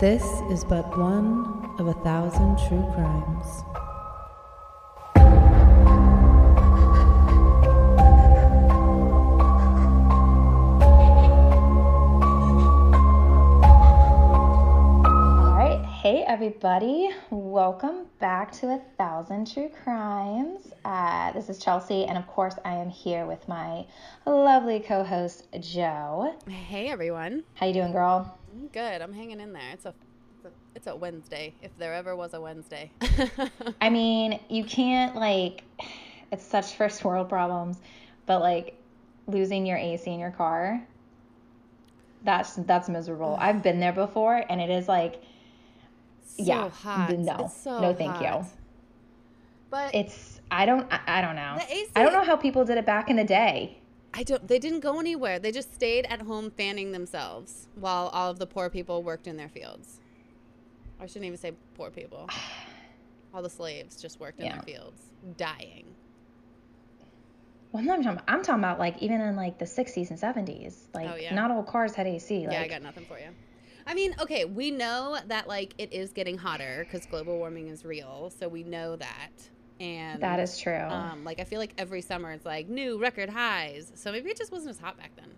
This is but one of a thousand true crimes. All right, hey everybody, welcome back to a thousand true crimes. Uh, this is Chelsea, and of course, I am here with my lovely co-host Joe. Hey everyone. How you doing, girl? I'm good. I'm hanging in there. It's a it's a, Wednesday, if there ever was a Wednesday. I mean, you can't like, it's such first world problems, but like losing your AC in your car, that's that's miserable. I've been there before, and it is like, so yeah, hot. no, so no, thank hot. you. But It's I don't I, I don't know. I don't know how people did it back in the day. I don't. They didn't go anywhere. They just stayed at home fanning themselves while all of the poor people worked in their fields. I shouldn't even say poor people. All the slaves just worked in Yeah. their fields, dying. Well, I'm talking, I'm talking about like even in like the 60s and 70s. Like Oh, yeah. not all cars had AC. Like yeah, I got nothing for you. I mean, okay, we know that like it is getting hotter because global warming is real, so we know that. And that is true. Um, like I feel like every summer it's like new record highs. So maybe it just wasn't as hot back then.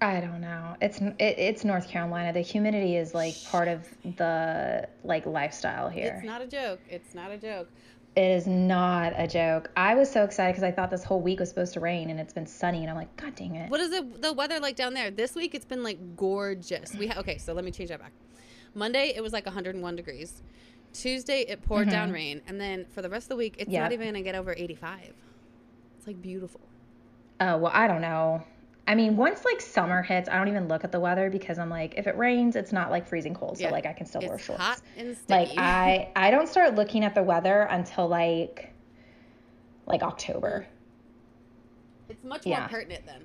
I don't know. It's it, it's North Carolina. The humidity is like part of the like lifestyle here. It's not a joke. It's not a joke. It is not a joke. I was so excited because I thought this whole week was supposed to rain and it's been sunny and I'm like, God dang it. What is it, the weather like down there? This week it's been like gorgeous. We ha- okay, so let me change that back. Monday it was like 101 degrees. Tuesday it poured down mm-hmm. rain, and then for the rest of the week it's Yep. not even gonna get over 85. It's like beautiful. Oh well, I don't know. I mean, once like summer hits, I don't even look at the weather because I'm like, if it rains, it's not like freezing cold, so Yeah. like I can still wear shorts. hot and sticky. like I I don't start looking at the weather until like like October. Mm. it's much more yeah. pertinent then.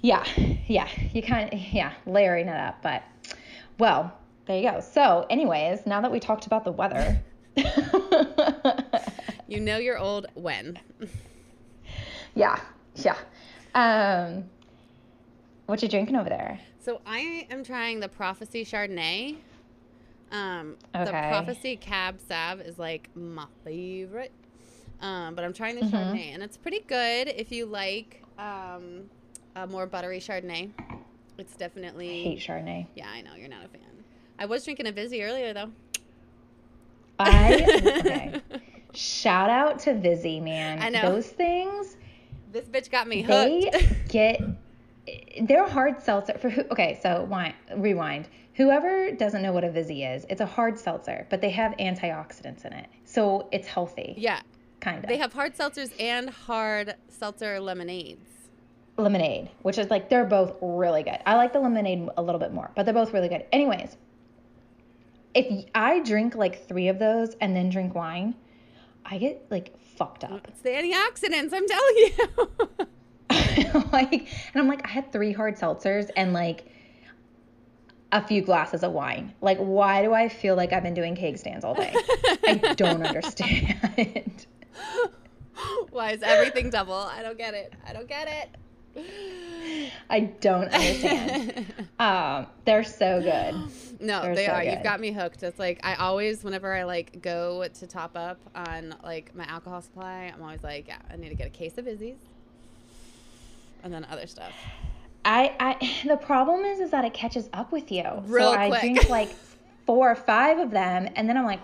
Yeah, yeah, you kind of yeah layering it up, but well, there you go. So, anyways, now that we talked about the weather, You know you're old when. yeah, yeah. Um, what you drinking over there? So I am trying the Prophecy Chardonnay. Um, The Prophecy Cab Sav is like my favorite. Um, but I'm trying the Mm-hmm. Chardonnay, and it's pretty good if you like um, a more buttery Chardonnay. It's definitely. Hate Chardonnay. Yeah, I know you're not a fan. I was drinking a Vizzy earlier though. I okay. Shout out to Vizzy, man. I know. those things. This bitch got me hooked. They get they're hard seltzer for who okay so wi- rewind whoever doesn't know what a vizzy is it's a hard seltzer but they have antioxidants in it so it's healthy yeah, kind of they have hard seltzers and hard seltzer lemonades. lemonade which is like they're both really good i like the lemonade a little bit more but they're both really good anyways if I drink like three of those and then drink wine i get like fucked up It's the antioxidants. I'm telling you. like and i'm like i had three hard seltzers and like a few glasses of wine like why do i feel like i've been doing keg stands all day i don't understand Why is everything double? I don't get it. I don't get it. i don't understand um they're so good No, They're they so are. You've got me hooked. It's like I always, whenever I like go to top up on like my alcohol supply, I'm always like, yeah, I need to get a case of Vizzy's, and then other stuff. i i the problem is is that it catches up with you Real so i quick. drink like four or five of them and then i'm like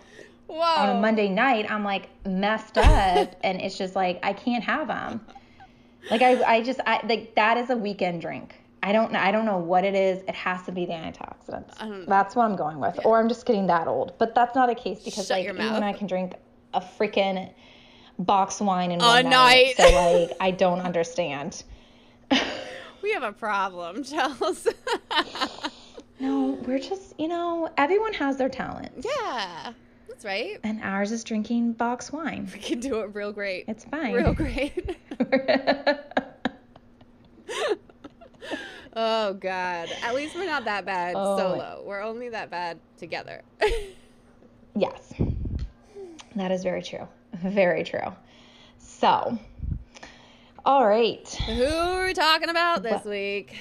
Whoa. on a monday night i'm like messed up and it's just like i can't have them Like I, I just, I like that is a weekend drink. I don't, know I don't know what it is. It has to be the antioxidants. I. That's what I'm going with, or I'm just getting that old. But that's not a case because Shut like even. I can drink a freaking box wine in A one night. night. So like I don't understand. we have a problem, Chels. No, we're just, you know, everyone has their talent, yeah, that's right. and ours is drinking box wine. We can do it real great. It's fine. real great. oh God. At least we're not that bad Oh. solo. We're only that bad together. Yes. That is very true. Very true. So, all right. Who are we talking about this What- week?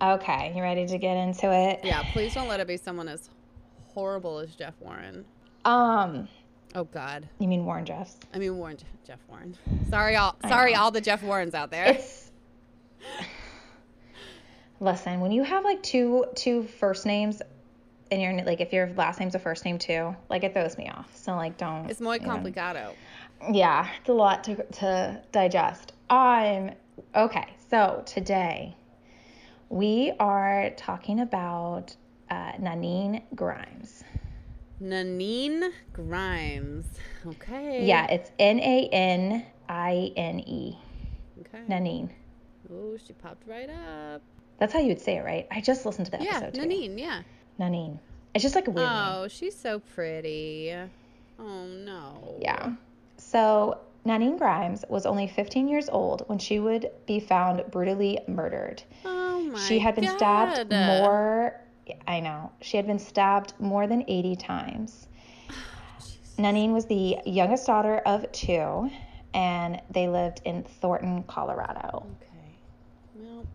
Okay, you ready to get into it? Yeah, please don't let it be someone as horrible as Jeff Warren. Um, Oh God. you mean Warren Jeffs? I mean Warren Jeff Warren. Sorry all sorry all the Jeff Warrens out there. It's listen when you have like two two first names and your like if your last name's a first name too, like it throws me off. So like don't. It's muy complicado. Yeah, it's a lot to to digest. Um, okay, so today we are talking about uh, Nanine Grimes. Nanine Grimes. Okay. Yeah, it's N A N I N E. Okay. Nanine. Oh, she popped right up. That's how you would say it, right? I just listened to the Yeah, episode too. Nanine, yeah. Nanine. It's just like a weird name. Oh, she's so pretty. Oh no. Yeah. So Nanine Grimes was only 15 years old when she would be found brutally murdered. Oh my she had been stabbed more. I know. She had been stabbed more than 80 times. Nanine was the youngest daughter of two, and they lived in Thornton, Colorado. Okay. Well,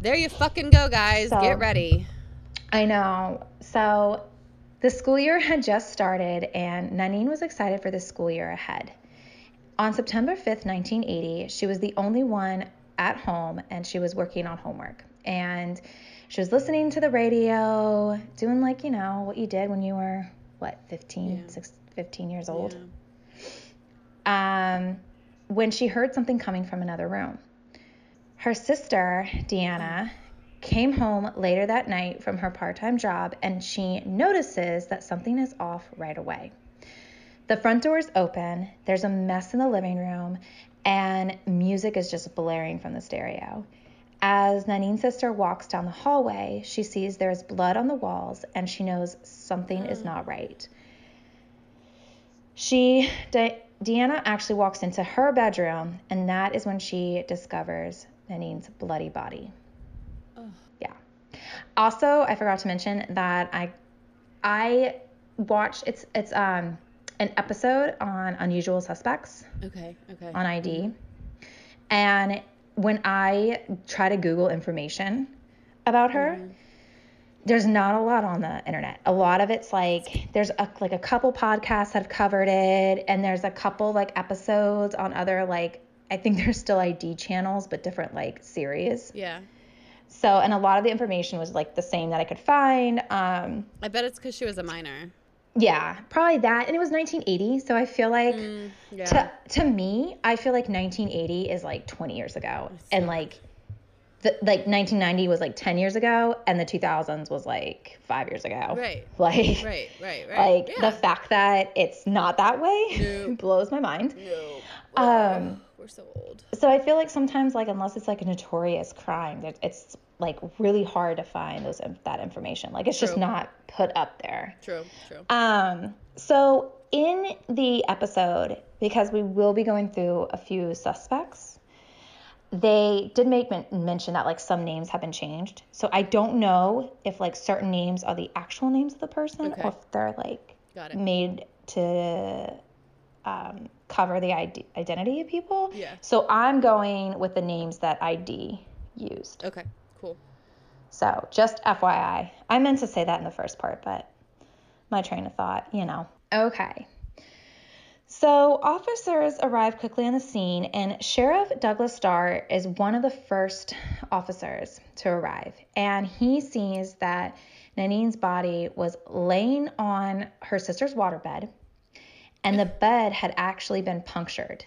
there you fucking go, guys. So- Get ready. I know. So the school year had just started, and Nanine was excited for the school year ahead. On September 5th, 1980, she was the only one at home and she was working on homework. And she was listening to the radio, doing like, you know, what you did when you were, what, 15, Yeah. six, 15 years old. Yeah. um, when she heard something coming from another room. Her sister, Deanna, came home later that night from her part time job and she notices that something is off right away. The front door is open, there's a mess in the living room, and music is just blaring from the stereo. As Nanine's sister walks down the hallway, she sees there's blood on the walls and she knows something is not right. She, De- Deanna actually walks into her bedroom, and that is when she discovers Nanine's bloody body. Ugh. Yeah. Also, I forgot to mention that I, I watched it's it's um an episode on Unusual Suspects Okay. Okay. on ID, and when I try to Google information about her, there's not a lot on the internet. A lot of it's like there's a, like a couple podcasts that have covered it, and there's a couple like episodes on other like I think there's still ID channels, but different like series. Yeah. So, and a lot of the information was like the same that I could find. Um, I bet it's because she was a minor. Yeah, probably that, and it was 1980, so I feel like Mm, yeah. to to me, I feel like 1980 is like 20 years ago, and like the like 1990 was like 10 years ago, and the 2000s was like five years ago. Right. Like, Right. Right. Right. like yeah. the fact that it's not that way No. blows my mind. No. Um, We're so old. so I feel like sometimes, like unless it's like a notorious crime, that it's like really hard to find those that information. Like it's just not put up there. True. True. Um, so in the episode, because we will be going through a few suspects, they did make men- mention that like some names have been changed. So I don't know if like certain names are the actual names of the person Okay. or if they're like made to um, cover the id- identity of people. Yeah. So I'm going with the names that ID used. Okay. Cool. So just FYI. I meant to say that in the first part, but my train of thought, you know. Okay. So officers arrive quickly on the scene, and Sheriff Douglas Starr is one of the first officers to arrive. And he sees that Nanine's body was laying on her sister's waterbed, and the bed had actually been punctured.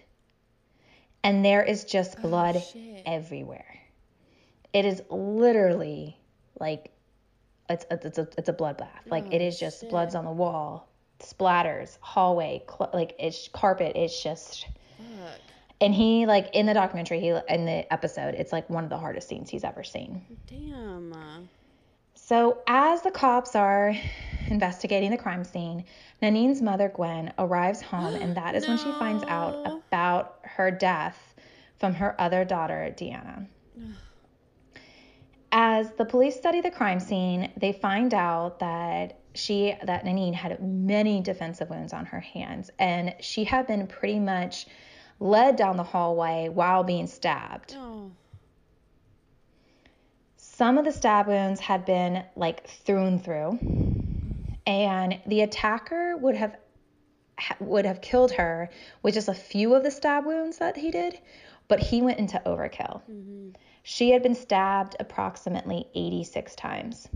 And there is just oh, blood shit. everywhere. It is literally like it's it's a, it's a bloodbath. Like it oh, is just blood's on the wall, splatters, hallway, cl- like it's carpet. It's just Fuck. and he like in the documentary, he in the episode, it's like one of the hardest scenes he's ever seen. Damn. So, as the cops are investigating the crime scene, Nanine's mother, Gwen, arrives home, and that is when she finds out about her death from her other daughter, Deanna. As the police study the crime scene, they find out that she that Nanine had many defensive wounds on her hands, and she had been pretty much led down the hallway while being stabbed. Oh. Some of the stab wounds had been like through and through, and the attacker would have would have killed her with just a few of the stab wounds that he did, but he went into overkill. Mm-hmm. She had been stabbed approximately 86 times.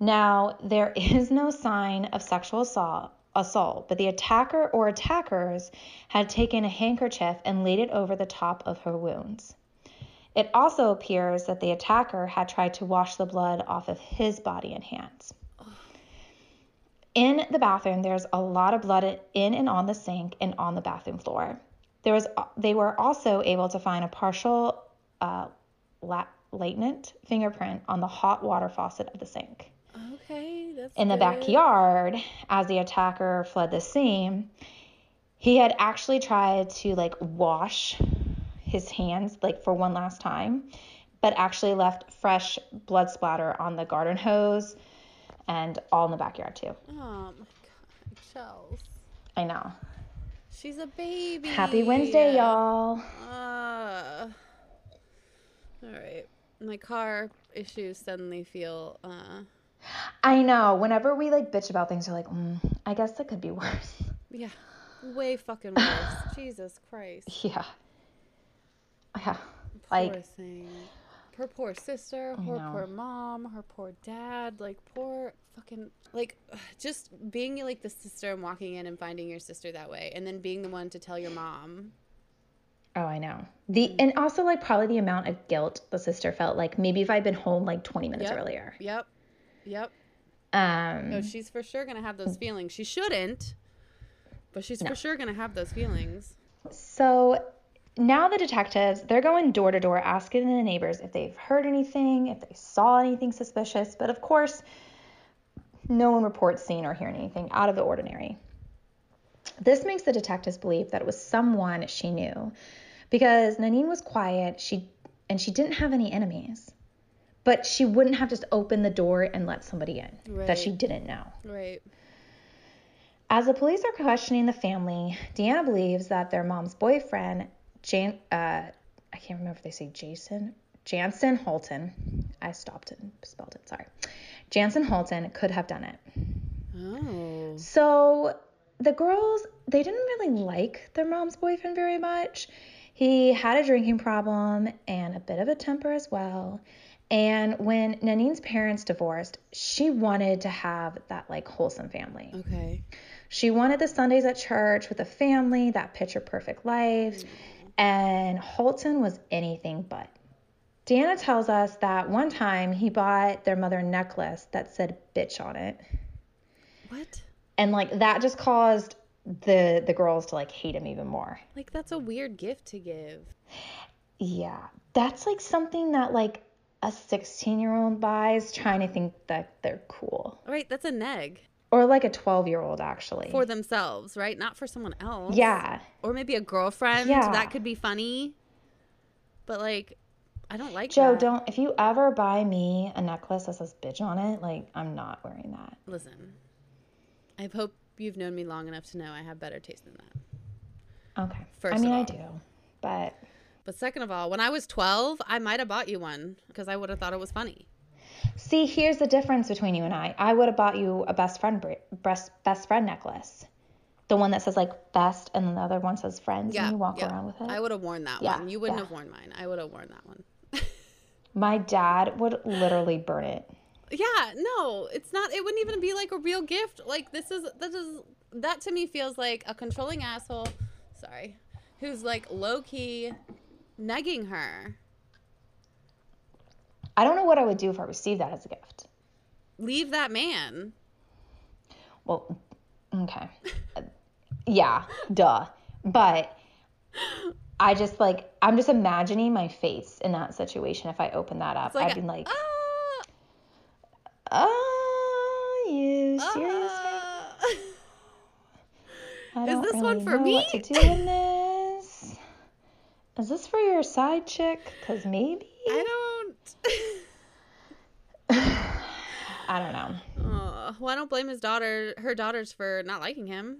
Now, there is no sign of sexual assault, assault, but the attacker or attackers had taken a handkerchief and laid it over the top of her wounds. It also appears that the attacker had tried to wash the blood off of his body and hands. In the bathroom, there's a lot of blood in and on the sink and on the bathroom floor. There was, they were also able to find a partial uh, la- latent fingerprint on the hot water faucet of the sink. Okay, that's In the good. backyard, as the attacker fled the scene, he had actually tried to like wash his hands like for one last time, but actually left fresh blood splatter on the garden hose and all in the backyard too. Oh my god, Chels. I know. She's a baby. Happy Wednesday, y'all. Uh, all right. My car issues suddenly feel uh I know. Whenever we like bitch about things, you're like, mm, I guess it could be worse. yeah, way fucking worse. Jesus Christ. yeah. Yeah. Poor Like, thing. Her poor sister, her poor mom, her poor dad, like poor fucking like just being like the sister and walking in and finding your sister that way and then being the one to tell your mom. oh, I know. The and also like probably the amount of guilt the sister felt like maybe if I'd been home like 20 minutes Yep. earlier. Yep. Yep. Um No, she's for sure gonna have those feelings. She shouldn't, but she's for sure gonna have those feelings. So now the detectives, they're going door to door asking the neighbors if they've heard anything, if they saw anything suspicious, but of course, no one reports seeing or hearing anything out of the ordinary. This makes the detectives believe that it was someone she knew because Nanine was quiet, she and she didn't have any enemies. But she wouldn't have just opened the door and let somebody in that she didn't know. Right. As the police are questioning the family, Deanna believes that their mom's boyfriend, Jan, uh, I can't remember if they say Jason, Jansen Holton, I stopped and spelled it, sorry. Jansen Holton could have done it. Oh. So the girls, they didn't really like their mom's boyfriend very much. He had a drinking problem and a bit of a temper as well. And when Nanine's parents divorced, she wanted to have that like wholesome family. Okay. She wanted the Sundays at church with the family, that picture perfect life, and Holton was anything but. Deanna tells us that one time he bought their mother a necklace that said bitch on it. What? And like that just caused the the girls to like hate him even more. Like that's a weird gift to give. Yeah. That's like something that like a 16-year-old buys trying to think that they're cool. Right, that's a neg Or like a 12-year-old actually. for themselves, right? Not for someone else. yeah. Or maybe a girlfriend. Yeah. That could be funny. But like I don't like Joe, that. don't if you ever buy me a necklace that says bitch on it, like I'm not wearing that. Listen. I hope you've known me long enough to know I have better taste than that. Okay. First I mean, I do, but But second of all, when I was 12, I might have bought you one because I would have thought it was funny. See, here's the difference between you and I. I would have bought you a best friend best best friend necklace, the one that says like best, and then the other one says friends, Yeah. and you walk yeah. around with it. I would have worn that Yeah, one. You wouldn't yeah. have worn mine. I would have worn that one. My dad would literally burn it. Yeah, no, it's not. It wouldn't even be like a real gift. Like this is this is that to me feels like a controlling asshole. Sorry, who's like low key negging her. I don't know what I would do if I received that as a gift. Leave that man. Well, okay. Yeah, duh. But I just like I'm just imagining my face in that situation if I open that up. Like I'd a- be like, "Oh, you serious? ah. I Is this one really for know me?" What to do in this? Is this for your side chick? Cause maybe I don't. I don't know. Oh, well, I don't blame his daughter, her daughters, for not liking him.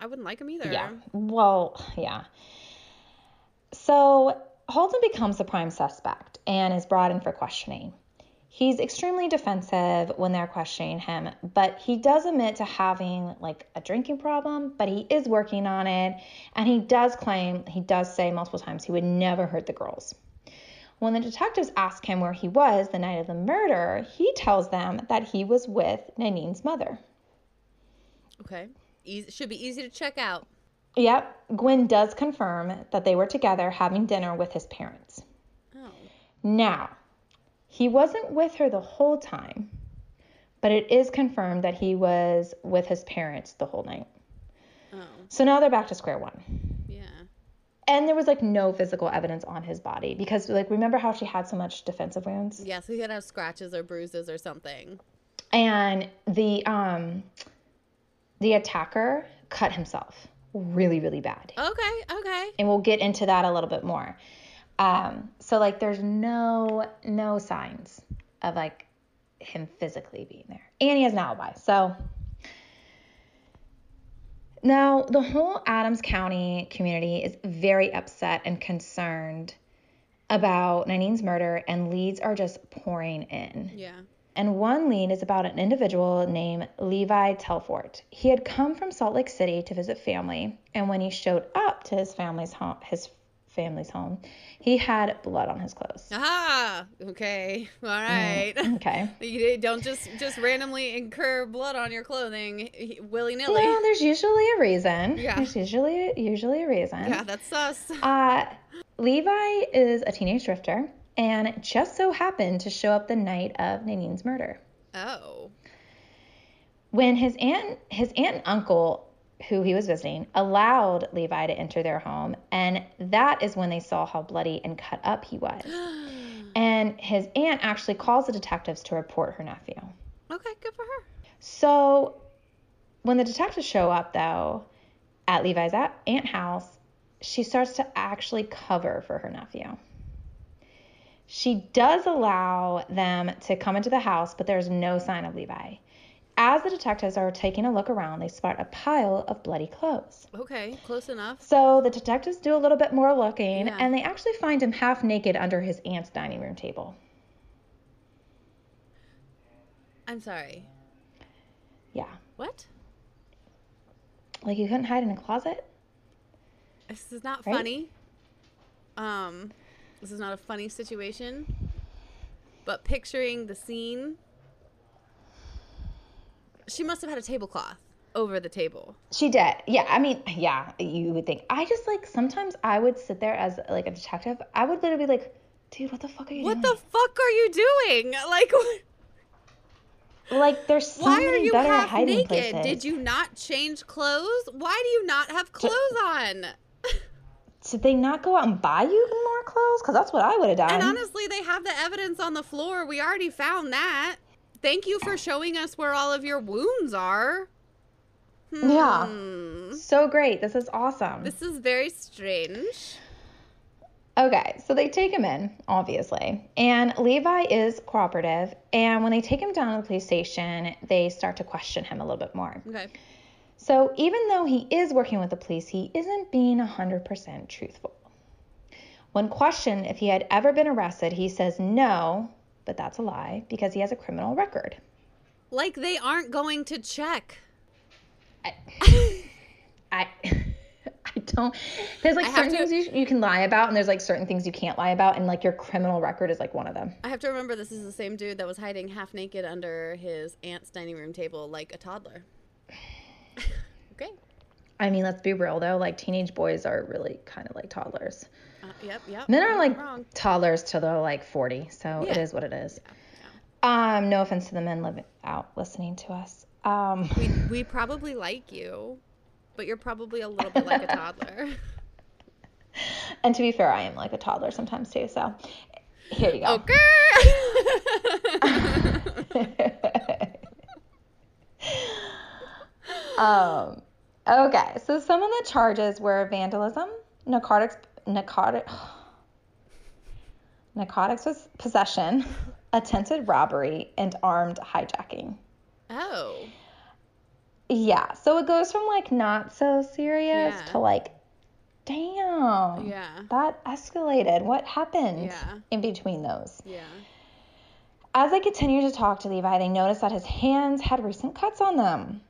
I wouldn't like him either. Yeah. Well, yeah. So Holton becomes the prime suspect, and is brought in for questioning. He's extremely defensive when they're questioning him, but he does admit to having like a drinking problem, but he is working on it. And he does claim, he does say multiple times he would never hurt the girls. When the detectives ask him where he was the night of the murder, he tells them that he was with Nanine's mother. Okay. Easy, should be easy to check out. Yep, Gwen does confirm that they were together having dinner with his parents. Oh. Now, he wasn't with her the whole time, but it is confirmed that he was with his parents the whole night. Oh. So now they're back to square one. And there was like no physical evidence on his body because, like, remember how she had so much defensive wounds? Yeah, so he could have scratches or bruises or something. And the um the attacker cut himself really, really bad. Okay, okay. and we'll get into that a little bit more. Um, so like there's no no signs of like him physically being there. And he has an alibi. So now the whole Adams County community is very upset and concerned about Nanine's murder and leads are just pouring in. Yeah. And one lead is about an individual named Levi Telfort. He had come from Salt Lake City to visit family, and when he showed up to his family's home, his family's home, he had blood on his clothes. Ah, Okay. All right. Okay. You don't just just randomly incur blood on your clothing willy nilly. Well, there's usually a reason. Yeah. There's usually usually a reason. Yeah, that's sus. Uh, Levi is a teenage drifter and just so happened to show up the night of Nanine's murder. Oh. when his aunt his aunt and uncle who he was visiting allowed levi to enter their home. And that is when they saw how bloody and cut up he was. And his aunt actually calls the detectives to report her nephew. Okay, good for her. so when the detectives show up though at levi's aunt house she starts to actually cover for her nephew. She does allow them to come into the house but there's no sign of levi as the detectives are taking a look around, they spot a pile of bloody clothes. Okay, close enough. So the detectives do a little bit more looking Yeah. and they actually find him half naked under his aunt's dining room table. I'm sorry. Yeah. What? Like you couldn't hide in a closet? This is not Right? funny. Um, this is not a funny situation. But picturing the scene, she must have had a tablecloth over the table. She did. Yeah, I mean, yeah, you would think. I just like sometimes I would sit there as like a detective. I would literally be like, dude, what the fuck are you doing? What doing? the fuck are you doing? Like, like there's so why many are you better half hiding naked? places. Did you not change clothes? Why do you not have clothes on? Did they not go out and buy you more clothes? Because that's what I would have done. And honestly, they have the evidence on the floor. We already found that. Thank you for showing us where all of your wounds are. Yeah. Hmm. So great. This is awesome. This is very strange. Okay, so they take him in, obviously. And Levi is cooperative. And when they take him down to the police station, they start to question him a little bit more. Okay. So even though he is working with the police, he isn't being 100% truthful. When questioned if he had ever been arrested, he says no, but that's a lie because he has a criminal record. Like they aren't going to check. I, I, I don't. There's like I certain to- things you, you can lie about, and there's like certain things you can't lie about, and like your criminal record is like one of them. I have to remember this is the same dude that was hiding half naked under his aunt's dining room table like a toddler. okay. I mean, let's be real though. Like teenage boys are really kind of like toddlers. Uh, yep, yep. Men you're like wrong. toddlers till they're like 40, so it Yeah. is what it is. Um, no offense to the men living out listening to us. Um, We we probably like you, but you're probably a little bit like a toddler. and to be fair, I am like a toddler sometimes too. So here you go. Okay. Um, okay, so some of the charges were vandalism, narcotics, narcotic, narcotics pos- possession, attempted robbery, and armed hijacking. oh. Yeah, so it goes from like not so serious Yeah. to like damn. Yeah. That escalated. What happened Yeah. in between those? Yeah. As they continued to talk to Levi, they noticed that his hands had recent cuts on them.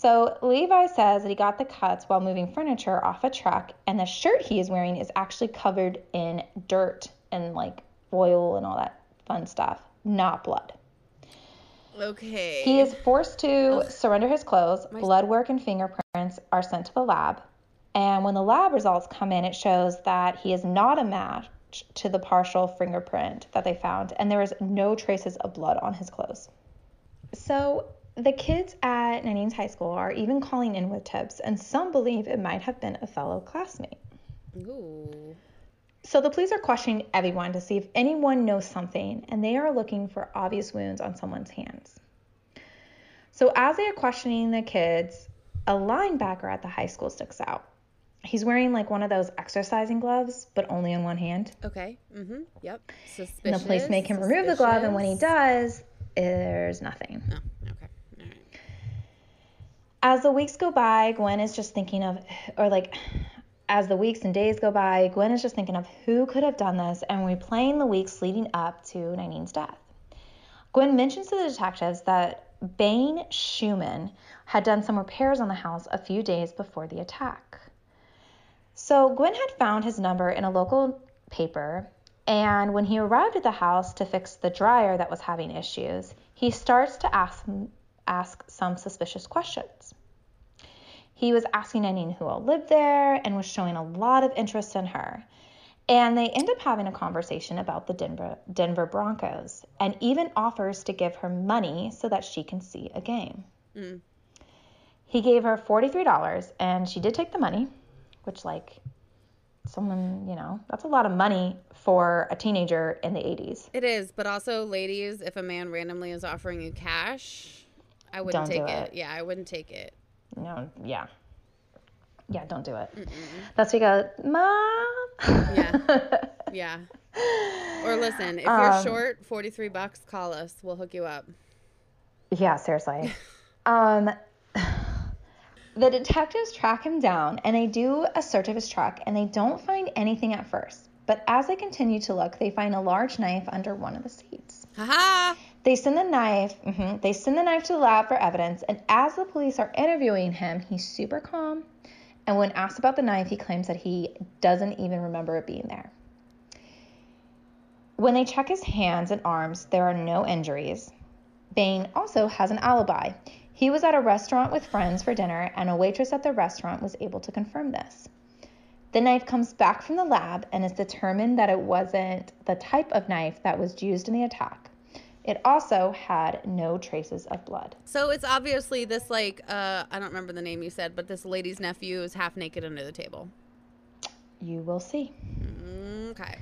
So Levi says that he got the cuts while moving furniture off a truck, and the shirt he is wearing is actually covered in dirt and like oil and all that fun stuff, not blood. Okay. He is forced to surrender his clothes. My- Blood work and fingerprints are sent to the lab. And when the lab results come in, it shows that he is not a match to the partial fingerprint that they found, and there is no traces of blood on his clothes. So the kids at Nanine's high school are even calling in with tips, and some believe it might have been a fellow classmate. Ooh. So the police are questioning everyone to see if anyone knows something, and they are looking for obvious wounds on someone's hands. So as they are questioning the kids, a linebacker at the high school sticks out. He's wearing like one of those exercising gloves, but only on one hand. Okay. Mm-hmm. Yep. Suspicious. And the police make him remove the glove, and when he does, there's nothing. Oh, okay. As the weeks go by, Gwen is just thinking of, or like, as the weeks and days go by, Gwen is just thinking of who could have done this and replaying the weeks leading up to Nanine's death. Gwen mentions to the detectives that Bain Schumann had done some repairs on the house a few days before the attack. So Gwen had found his number in a local paper, and when he arrived at the house to fix the dryer that was having issues, he starts to ask ask some suspicious questions. He was asking Nanine who all lived there and was showing a lot of interest in her. And they end up having a conversation about the Denver, Denver Broncos and even offers to give her money so that she can see a game. Mm. He gave her $43 and she did take the money, which, like, someone, you know, that's a lot of money for a teenager in the 80s. It is, but also, ladies, if a man randomly is offering you cash, I wouldn't Don't do take it. it. Yeah, I wouldn't take it. No, yeah. Yeah, don't do it. That's we go, Mom. Yeah. Yeah. Or listen, if you're Um, short, 43 bucks, call us. We'll hook you up. Yeah, seriously. um, the detectives track him down and they do a search of his truck and they don't find anything at first. But as they continue to look, they find a large knife under one of the seats. Haha. They send the knife. mhm, they send the knife to the lab for evidence. And as the police are interviewing him, he's super calm. And when asked about the knife, he claims that he doesn't even remember it being there. When they check his hands and arms, there are no injuries. Bain also has an alibi. He was at a restaurant with friends for dinner, and a waitress at the restaurant was able to confirm this. The knife comes back from the lab and is determined that it wasn't the type of knife that was used in the attack. It also had no traces of blood. So it's obviously this, like, uh, I don't remember the name you said, but this lady's nephew is half naked under the table. You will see. Okay.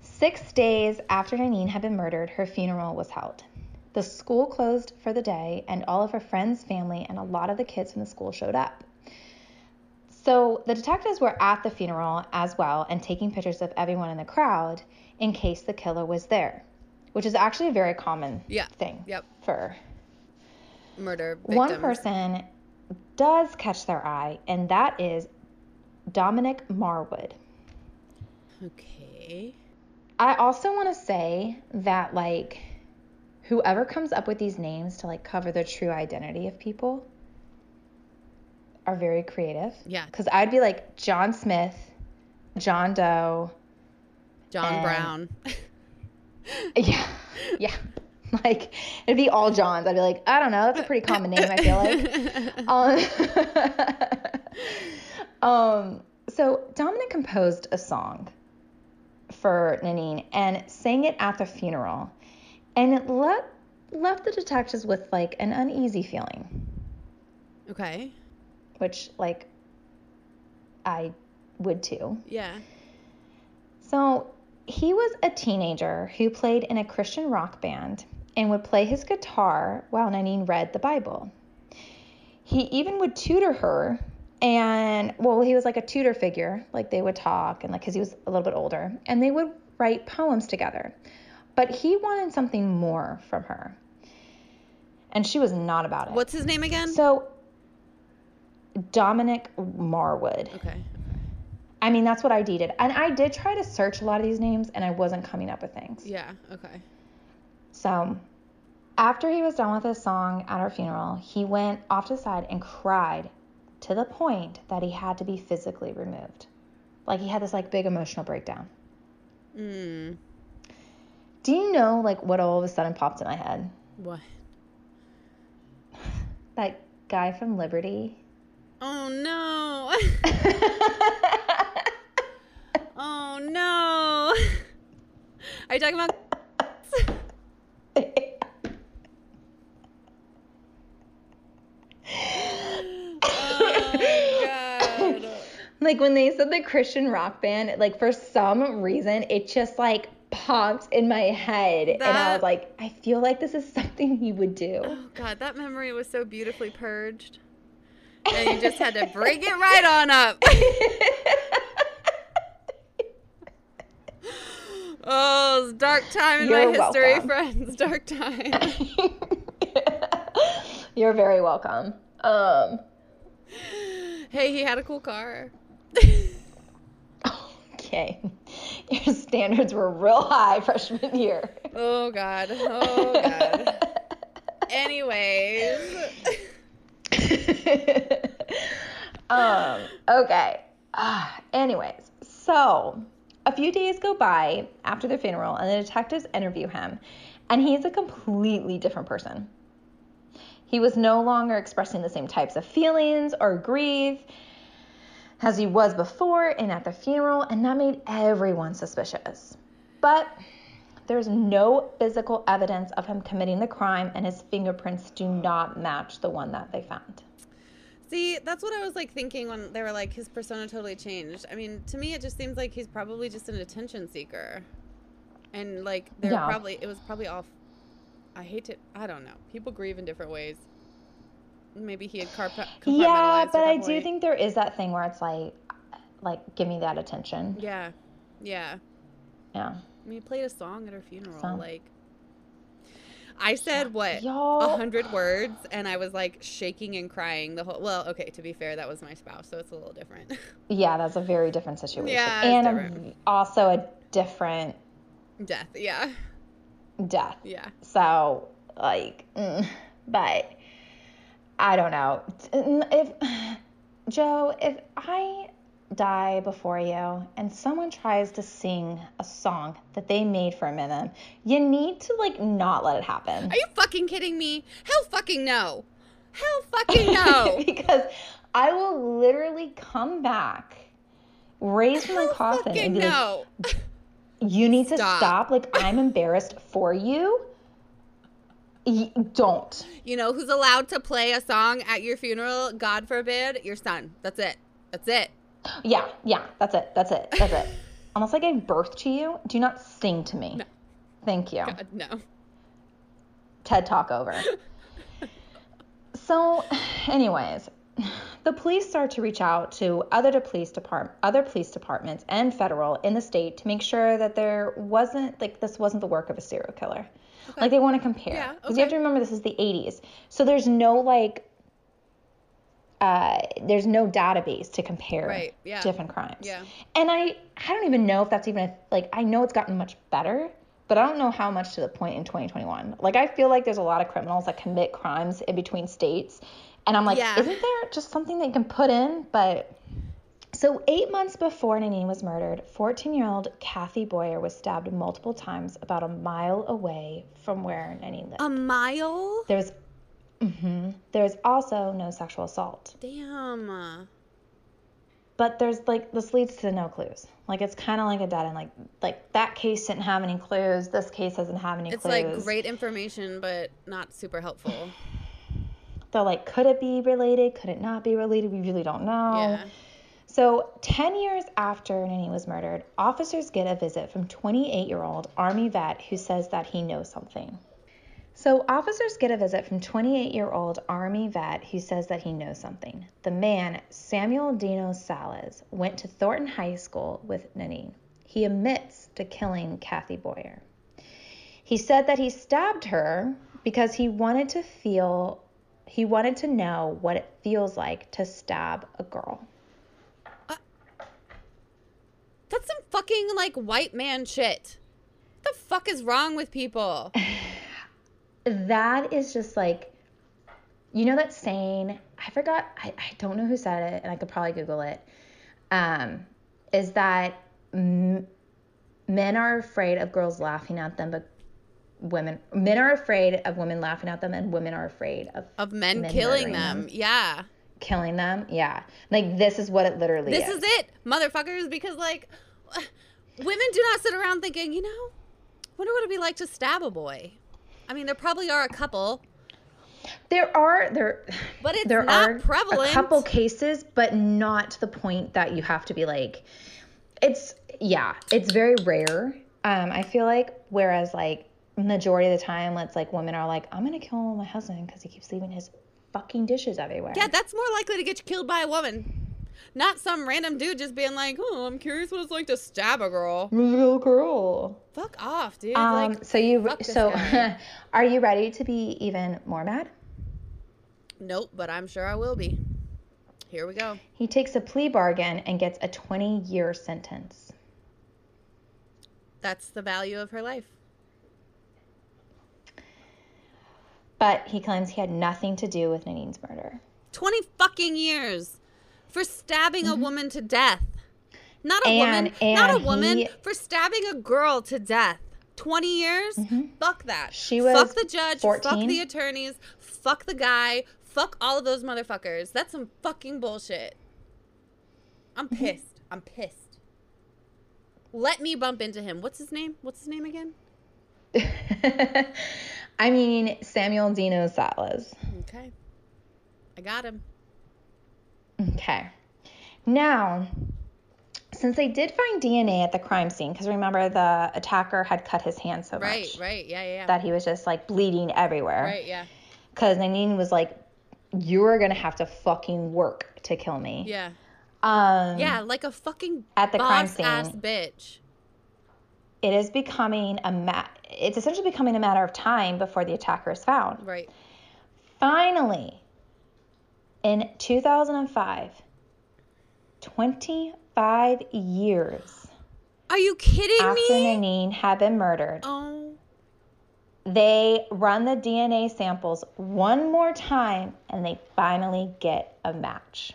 Six days after Nanine had been murdered, her funeral was held. The school closed for the day, and all of her friends, family, and a lot of the kids from the school showed up. So the detectives were at the funeral as well and taking pictures of everyone in the crowd in case the killer was there, which is actually a very common Yeah. thing Yep. for Murder victims. one person does catch their eye, and that is Dominic Marwood. Okay. I also want to say that like whoever comes up with these names to like cover the true identity of people are very creative. Yeah. Cuz I'd be like John Smith, John Doe. John Brown. Yeah. Yeah. Like it'd be all Johns. I'd be like, I don't know, that's a pretty common name, I feel like. Um, um, so Dominic composed a song for Nanine and sang it at the funeral, and it let, left the detectives with like an uneasy feeling, okay. which like I would too. Yeah. So he was a teenager who played in a Christian rock band and would play his guitar while Nanine read the Bible. He even would tutor her, and well, he was like a tutor figure, like they would talk, and like because he was a little bit older, and they would write poems together. But he wanted something more from her, and she was not about it. What's his name again? so? Dominic Marwood. okay. I mean, that's what I did. And I did try to search a lot of these names and I wasn't coming up with things. Yeah. Okay. So after he was done with his song at our funeral, he went off to the side and cried to the point that he had to be physically removed. Like he had this like big emotional breakdown. Mm. Do you know like what all of a sudden popped in my head? What? That guy from Liberty. Oh no. oh no. Are you talking about? Oh god. like when they said the Christian rock band, like for some reason it just like popped in my head and I was like, I feel like this is something he would do. Oh god, that memory was so beautifully purged. And you just had to bring it right on up. Oh, it's dark time in You're my history, welcome. friends. Dark time. You're very welcome. Um hey, he had a cool car. okay. Your standards were real high freshman year. oh god. Oh god. Anyways. um, okay. Ah, anyways, so a few days go by after the funeral, and the detectives interview him, and he's a completely different person. He was no longer expressing the same types of feelings or grief as he was before and at the funeral, and that made everyone suspicious. But there's no physical evidence of him committing the crime, and his fingerprints do not match the one that they found. See, that's what I was like thinking when they were like his persona totally changed. I mean, to me it just seems like he's probably just an attention seeker. And like they're Yeah. probably it was probably all I hate to I don't know. People grieve in different ways. Maybe he had carp- Yeah, but I do think there is that thing where it's like, like, give me that attention. Yeah. Yeah. Yeah. I mean, he played a song at her funeral. So- Like, I said what a hundred words, and I was like shaking and crying the whole. Well, okay, to be fair, that was my spouse, so it's a little different. Yeah, that's a very different situation. Yeah, and different. also a different Death. Yeah. death. Yeah. So, like, mm, but I don't know. If Joe, if I die before you and someone tries to sing a song that they made for a minute, you need to like not let it happen. Are you fucking kidding me? Hell fucking no. Hell fucking no. because I will literally come back, raise my coffin, and be like, "You need to Stop. stop. Like I'm embarrassed for you. Y- don't." you know who's allowed to play a song at your funeral? God forbid, your son. That's it. That's it. Yeah, yeah, that's it. That's it. That's it. Unless I gave birth to you, do not sing to me. No. Thank you. God, no. TED Talk over. so, anyways, the police start to reach out to other police depart other police departments and federal in the state to make sure that there wasn't like this wasn't the work of a serial killer. Like they want to compare. Yeah, Because you have to remember this is the 80s. So there's no like uh, there's no database to compare Right, yeah. different crimes. Yeah. And I I don't even know if that's even a, like I know it's gotten much better, but I don't know how much to the point in 2021. Like I feel like there's a lot of criminals that commit crimes in between states, and I'm like, Yeah. isn't there just something they can put in? But so eight months before Nanine was murdered, 14-year-old Kathy Boyer was stabbed multiple times about a mile away from where Nanine lived. A mile? there was, hmm there was also no sexual assault. Damn. but there's like this leads to no clues. Like it's kind of like a dead end. Like like that case didn't have any clues. This case doesn't have any It's clues. like great information, but not super helpful. They're like, could it be related? Could it not be related? We really don't know. Yeah. So, 10 years after Nini was murdered, officers get a visit from 28 year old Army vet who says that he knows something. So, officers get a visit from 28 year old Army vet who says that he knows something. The man, Samuel Dino Salas, went to Thornton High School with Nanine. He admits to killing Kathy Boyer. He said that he stabbed her because he wanted to feel, he wanted to know what it feels like to stab a girl. Uh, that's some fucking like white man shit. What the fuck is wrong with people? that is just like you know that saying i forgot I, I don't know who said it and i could probably google it um, is that m- men are afraid of girls laughing at them but women men are afraid of women laughing at them and women are afraid of Of men, Men killing them. them. Yeah. killing them yeah like this is what it literally is This is is it, motherfuckers, because like women do not sit around thinking, you know, wonder what it'd be like to stab a boy. I mean, there probably are a couple, there are there but it's there not are prevalent. a couple cases but not to the point that you have to be like it's yeah it's very rare um i feel like whereas like majority of the time it's like women are like i'm gonna kill my husband because he keeps leaving his fucking dishes everywhere Yeah, that's more likely to get you killed by a woman. Not some random dude just being like, oh, I'm curious what it's like to stab a girl. little girl Fuck off, dude. um like, so you fuck so are you ready to be even more mad nope, but I'm sure I will be. Here we go. he takes a plea bargain and gets a 20 year sentence That's the value of her life. but he claims he had nothing to do with Nadine's murder 20 fucking years for stabbing a woman to death. Not a Mm-hmm. And- woman, not a woman he- for stabbing a girl to death. 20 years? Fuck that. Mm-hmm. She fuck the judge, fuck the attorneys, fuck the guy, fuck all of those motherfuckers. That's some fucking bullshit. I'm Mm-hmm. pissed. I'm pissed. Let me bump into him. What's his name? What's his name again? I mean, Samuel Dino Salas. Okay. I got him. Okay. Now, since they did find DNA at the crime scene, because remember the attacker had cut his hand so Right, much right. Yeah, yeah, yeah. that he was just like bleeding everywhere. right, yeah. Because Nadine was like, "You're gonna have to fucking work to kill me." Yeah. Um, Yeah, like a fucking At the crime scene. ass bitch. It is becoming a ma- It's essentially becoming a matter of time before the attacker is found. Right. Finally, in 2005, 25 years Are you kidding after me? Nanine had been murdered, Oh, they run the DNA samples one more time and they finally get a match.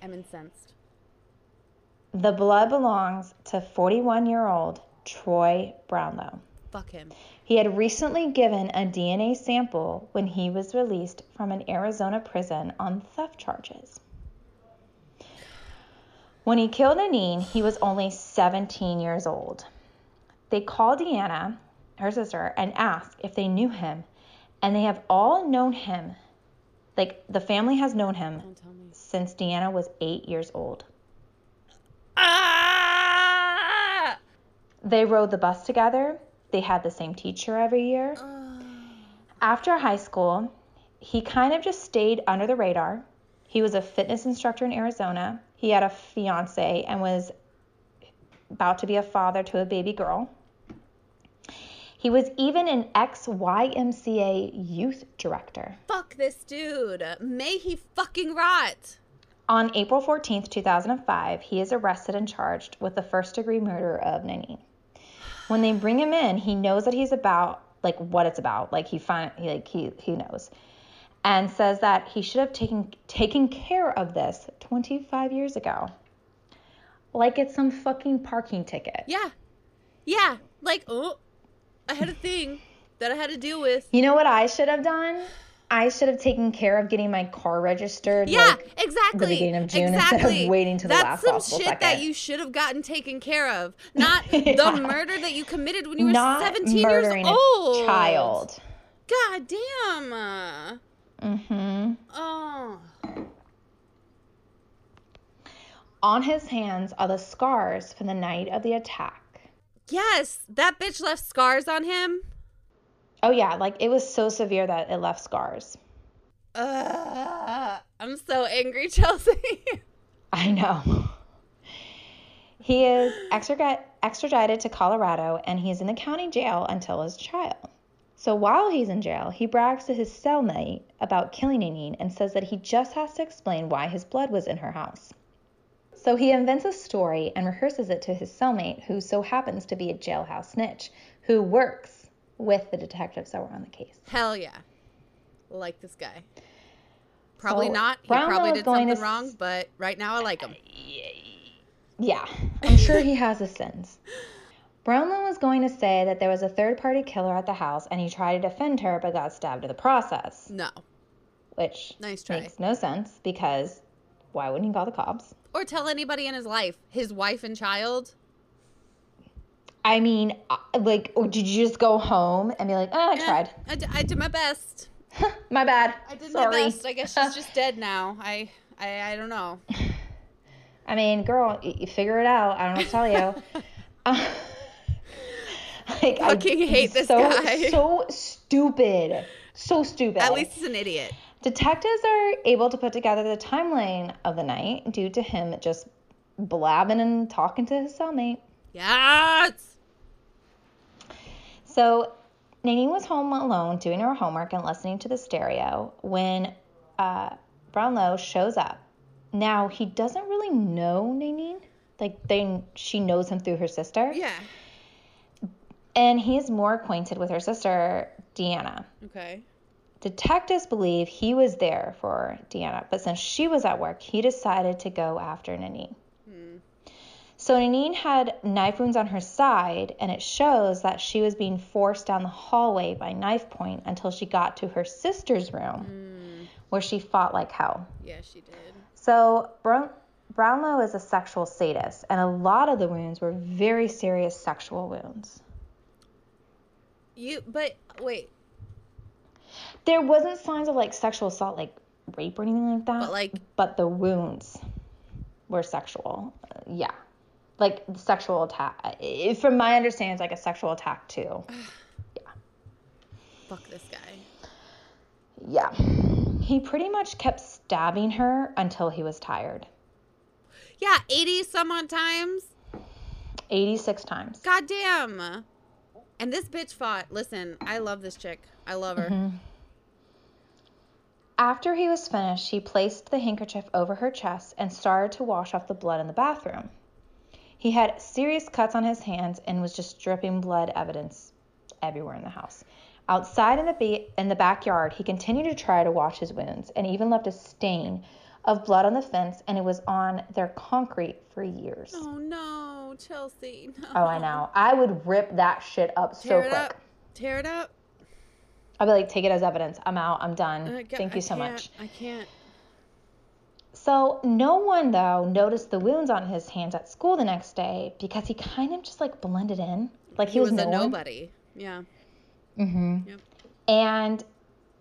I'm incensed. The blood belongs to 41 year old Troy Brownlow. Fuck him. He had recently given a DNA sample when he was released from an Arizona prison on theft charges. When he killed Nanine, he was only 17 years old. They called Deanna, her sister, and asked if they knew him, and they have all known him. Like, the family has known him Don't tell me. since Deanna was eight years old. Ah! They rode the bus together, they had the same teacher every year. Oh. After high school, he kind of just stayed under the radar. He was a fitness instructor in Arizona. He had a fiance and was about to be a father to a baby girl. He was even an ex YMCA youth director. Fuck this dude. May he fucking rot. On April 14th, 2005, he is arrested and charged with the first degree murder of Nanine. When they bring him in, he knows that he's about like what it's about. Like he find he like he he knows. And says that he should have taken taken care of this 25 years ago. Like it's some fucking parking ticket. Yeah. Yeah. Like, oh, I had a thing that I had to deal with. You know what I should have done? I should have taken care of getting my car registered. Yeah, like, exactly. beginning of June exactly. instead of waiting to the That's last some shit that you should have gotten taken care of, not Yeah. the murder that you committed when you were not 17 murdering years old. a child. God damn. Mm-hmm. Oh. On his hands are the scars from the night of the attack. Yes, that bitch left scars on him. Oh yeah, like it was so severe that it left scars. Ugh, I'm so angry, Chelsea. I know. He is extradited to Colorado and he's in the county jail until his trial. So while he's in jail, he brags to his cellmate about killing Nanine and says that he just has to explain why his blood was in her house. So he invents a story and rehearses it to his cellmate, who so happens to be a jailhouse snitch, who works with the detectives that were on the case. Hell yeah. Like this guy. Probably So, not. He probably did something to wrong, but right now I like him. Yeah, I'm sure he has his sins. Brownlow was going to say that there was a third party killer at the house and he tried to defend her but got stabbed in the process, No. which Nice try. makes no sense because why wouldn't he call the cops? Or tell anybody in his life, his wife and child. I mean, uh, like, or did you just go home and be like, oh, I tried. I, d- I did my best. my bad. I did Sorry. my best. I guess she's just dead now. I, I, I don't know. I mean, girl, you figure it out. I don't know what to tell you. Uh, like, I- Fucking hate this so, guy. So stupid. So stupid. At least he's an idiot. Detectives are able to put together the timeline of the night due to him just blabbing and talking to his cellmate. Yes. So Nadine was home alone doing her homework and listening to the stereo when uh, Brownlow shows up. Now he doesn't really know Nadine, like they she knows him through her sister, Yeah. and he is more acquainted with her sister Deanna. Okay. Detectives believe he was there for Deanna, but since she was at work, he decided to go after Nanine. So Nanine had knife wounds on her side, and it shows that she was being forced down the hallway by knife point until she got to her sister's room, where she fought like hell. Yeah, she did. So Brown- Brownlow is a sexual sadist, and a lot of the wounds were very serious sexual wounds. You, but wait, There wasn't signs of like sexual assault, like rape or anything like that. But, like- but the wounds were sexual. Uh, yeah, like sexual attack. uh, From my understanding, it's like a sexual attack too. yeah. fuck this guy. Yeah, he pretty much kept stabbing her until he was tired. Yeah, 80 some odd times. Eighty-six times. God damn. And this bitch fought. Listen, I love this chick. I love her. Mm-hmm. After he was finished, she placed the handkerchief over her chest and started to wash off the blood in the bathroom. He had serious cuts on his hands and was just dripping blood evidence everywhere in the house. Outside in the ba- in the backyard, he continued to try to wash his wounds and even left a stain of blood on the fence and it was on their concrete for years. Oh no, Chelsea. No. Oh, I know. I would rip that shit up so Tear it quick. up. Tear it up. I'd be like, take it as evidence. I'm out. I'm done. Thank you so much. I can't. So no one though noticed the wounds on his hands at school the next day because he kind of just like blended in, like he, He was, was, a no one. nobody. Yeah. hmm Yep. And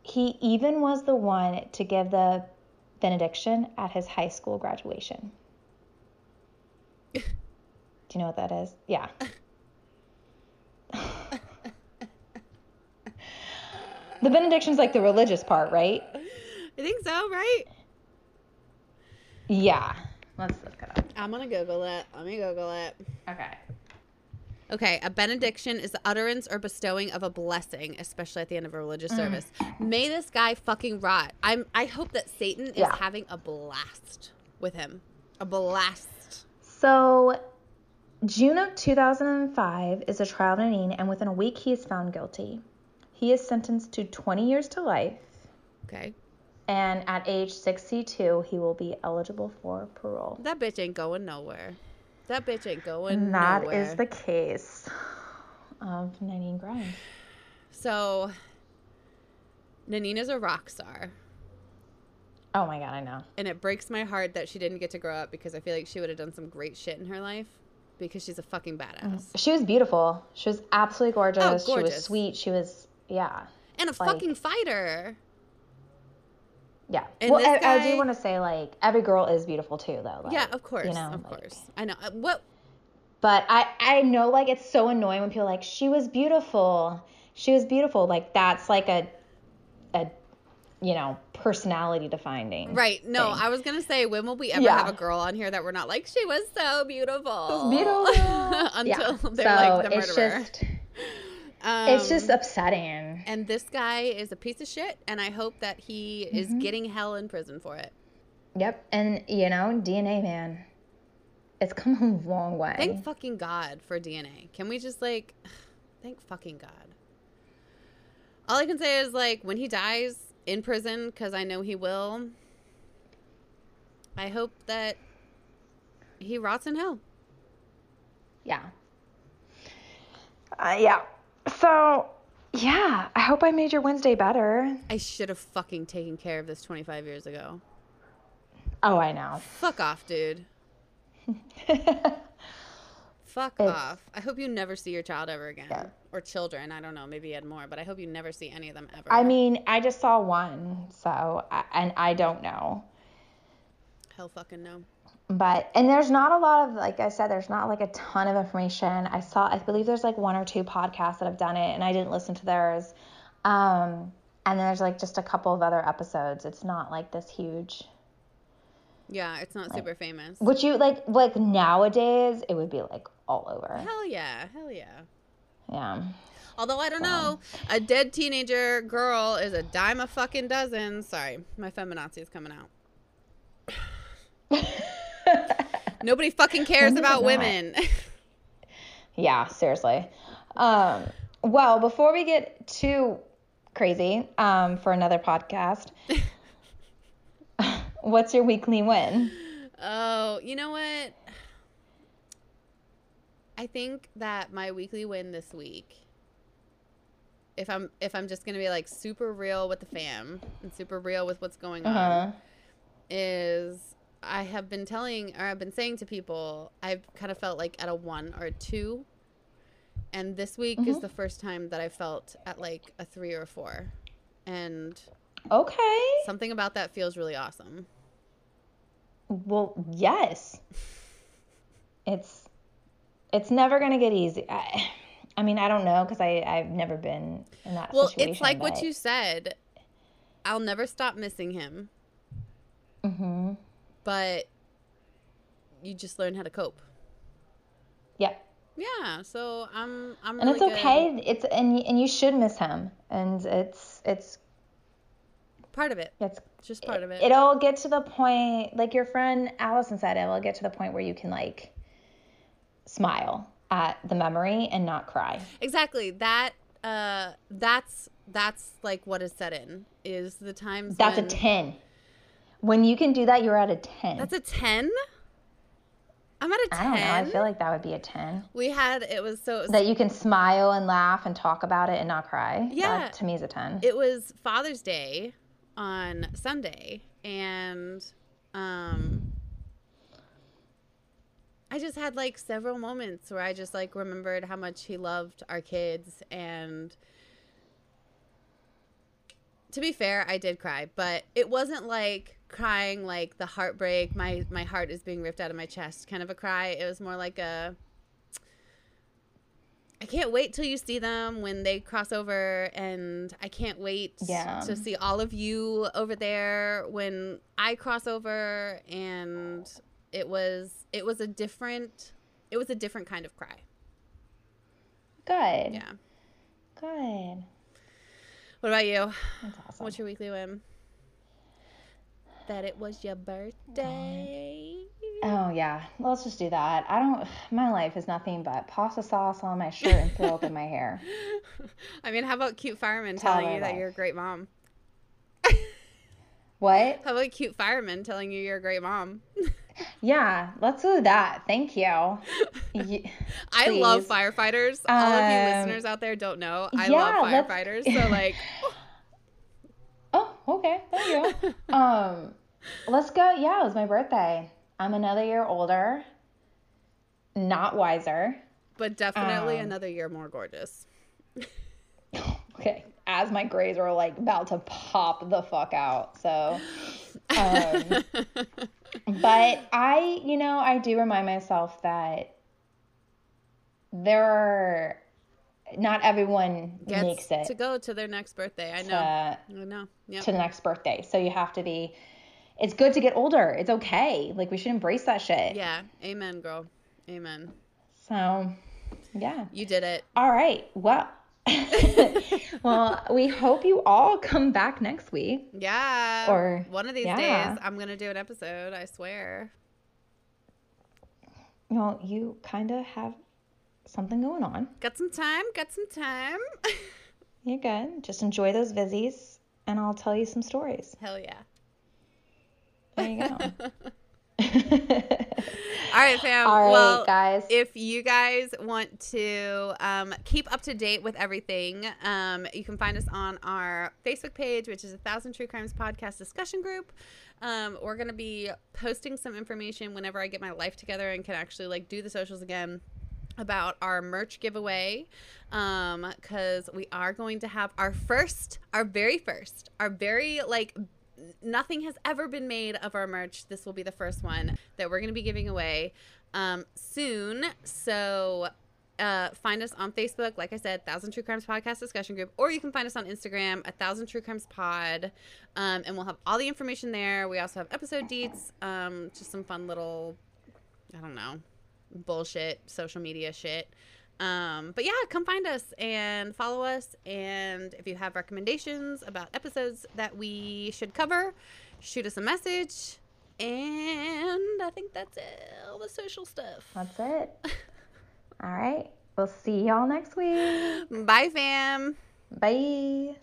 he even was the one to give the benediction at his high school graduation. Do you know what that is? Yeah. the benediction's like the religious part, right? I think so, right? Yeah. Let's look it up. I'm gonna Google it. Let me Google it. Okay. Okay, a benediction is the utterance or bestowing of a blessing, especially at the end of a religious mm. service. May this guy fucking rot. I'm. I hope that Satan is Yeah. having a blast with him. A blast. So, June of 2005 is a trial of Nanine, and within a week, he is found guilty. He is sentenced to 20 years to life, Okay, and at age 62, he will be eligible for parole. that bitch ain't going nowhere. That bitch ain't going And that nowhere. is the case of Nanine Grimes. so. Nanine's a rock star, Oh my god, I know. and it breaks my heart that she didn't get to grow up because I feel like she would have done some great shit in her life because she's a fucking badass mm. She was beautiful. She was absolutely gorgeous. She Oh, gorgeous. she was sweet. She was, yeah. and a like- fucking fighter. Yeah. And well, I, I do want to say, like, every girl is beautiful too, though. Like, yeah, of course, you know, of like- course. I know. Uh, What But I, I know like it's so annoying when people are like she was beautiful, she was beautiful. Like that's like a, a, you know, personality defining. Right. No, thing. I was gonna say, when will we ever Yeah. have a girl on here that we're not like, she was so beautiful. beautiful. Until yeah. they're so like the it's murderer. just, um, it's just upsetting. and this guy is a piece of shit, and I hope that he is Mm-hmm. getting hell in prison for it. Yep. And you know, DNA man. it's come a long way. Thank fucking God for DNA. Can we just like, thank fucking God. All I can say is like when he dies in prison, because I know he will. I hope that he rots in hell. Yeah. Uh, yeah. So, yeah, I hope I made your Wednesday better. I should have fucking taken care of this 25 years ago. Oh, I know. Fuck off, dude. Fuck It's- off. I hope you never see your child ever again. Yeah. Or children. I don't know. Maybe you had more, but I hope you never see any of them ever. I mean, I just saw one, so, I, and I don't know. hell fucking no. But, and there's not a lot of, like I said, there's not like a ton of information. I saw, I believe there's like one or two podcasts that have done it, and I didn't listen to theirs. Um, and then there's like just a couple of other episodes. It's not like this huge. Yeah, it's not super famous. Which you like, like nowadays, it would be like all over. Hell yeah. Hell yeah. Yeah. Although I don't know, a dead teenager girl is a dime a fucking dozen. Sorry, my feminazi is coming out. Nobody fucking cares about women. Yeah, seriously. Um, well, before we get too crazy um, for another podcast, what's your weekly win? oh, you know what? I think that my weekly win this week, if I'm if I'm just gonna be like super real with the fam and super real with what's going on, Uh-huh. is I have been telling or I've been saying to people I've kind of felt like at a one or a two. And this week is Mhm. the first time that I felt at like a three or a four. And Okay. something about that feels really awesome. Well, yes. It's it's never gonna get easy. I, I mean, I don't know because I I've never been in that Well, situation. it's like what you said. I'll never stop missing him, Mhm. But you just learn how to cope. Yeah. Yeah, so I'm I'm And really it's good. okay. It's and and you should miss him. And it's it's Part of it. it's just part of it. It'll get to the point, like your friend Allison said, it will get to the point where you can like smile at the memory and not cry. Exactly. That uh that's that's like what is set in is the times That's when, a 10. When you can do that, you're at a 10. That's a 10? I'm at a 10. I don't know. I feel like that would be a 10. we had it was so it was, That you can smile and laugh and talk about it and not cry. Yeah. That to me is a 10. it was Father's Day on Sunday and um I just had like several moments where I just like remembered how much he loved our kids and to be fair, I did cry, but it wasn't like crying like the heartbreak, my my heart is being ripped out of my chest kind of a cry. It was more like a I can't wait till you see them when they cross over and I can't wait Yeah. to see all of you over there when I cross over and it was it was a different it was a different kind of cry. Good. Yeah. Good. What about you? That's awesome. What's your weekly win? That it was your birthday. Oh yeah, let's just do that. I don't. My life is nothing but pasta sauce on my shirt and throw up in my hair. I mean, how about cute firemen Tell telling you that life. you're a great mom? What? How about cute firemen telling you you're a great mom? Yeah, let's do that. Thank you. I love firefighters. All of you Um, listeners out there don't know. I yeah, love firefighters. So like, Oh, okay. Thank you. um, let's go. Yeah, it was my birthday. I'm another year older, not wiser. but definitely Um, another year more gorgeous. Okay, as my grades are like about to pop the fuck out. So, um, but I, you know, I do remind myself that there are not everyone Gets makes it to go to their next birthday. I know. to, I know. Yeah. to the next birthday. So you have to be. It's good to get older. It's okay. Like we should embrace that shit. Yeah. Amen, girl. Amen. So, yeah. You did it. All right. Well. well, we hope you all come back next week. Yeah. Or- one of these yeah. days, I'm gonna do an episode. I swear. you know, you kind of have something going on. Got some time? Got some time? You're good. Just enjoy those Vizzys, and I'll tell you some stories. Hell yeah. There you go. All right, fam. All right, well, guys. if you guys want to um, keep up to date with everything, um, you can find us on our Facebook page, which is a Thousand True Crimes Podcast discussion group. Um, we're gonna be posting some information whenever I get my life together and can actually like do the socials again about our merch giveaway um because we are going to have our first our very first our very like nothing has ever been made of our merch. This will be the first one that we're going to be giving away um, soon. So uh, find us on Facebook, like I said, Thousand True Crimes Podcast discussion group, or you can find us on Instagram, a Thousand True Crimes Pod, um, and we'll have all the information there. We also have episode deets, um, just some fun little, I don't know, bullshit social media shit. Um, but yeah, come find us and follow us. And if you have recommendations about episodes that we should cover, shoot us a message. And I think that's it. All the social stuff. That's it. All right. We'll see y'all next week. Bye, fam. Bye.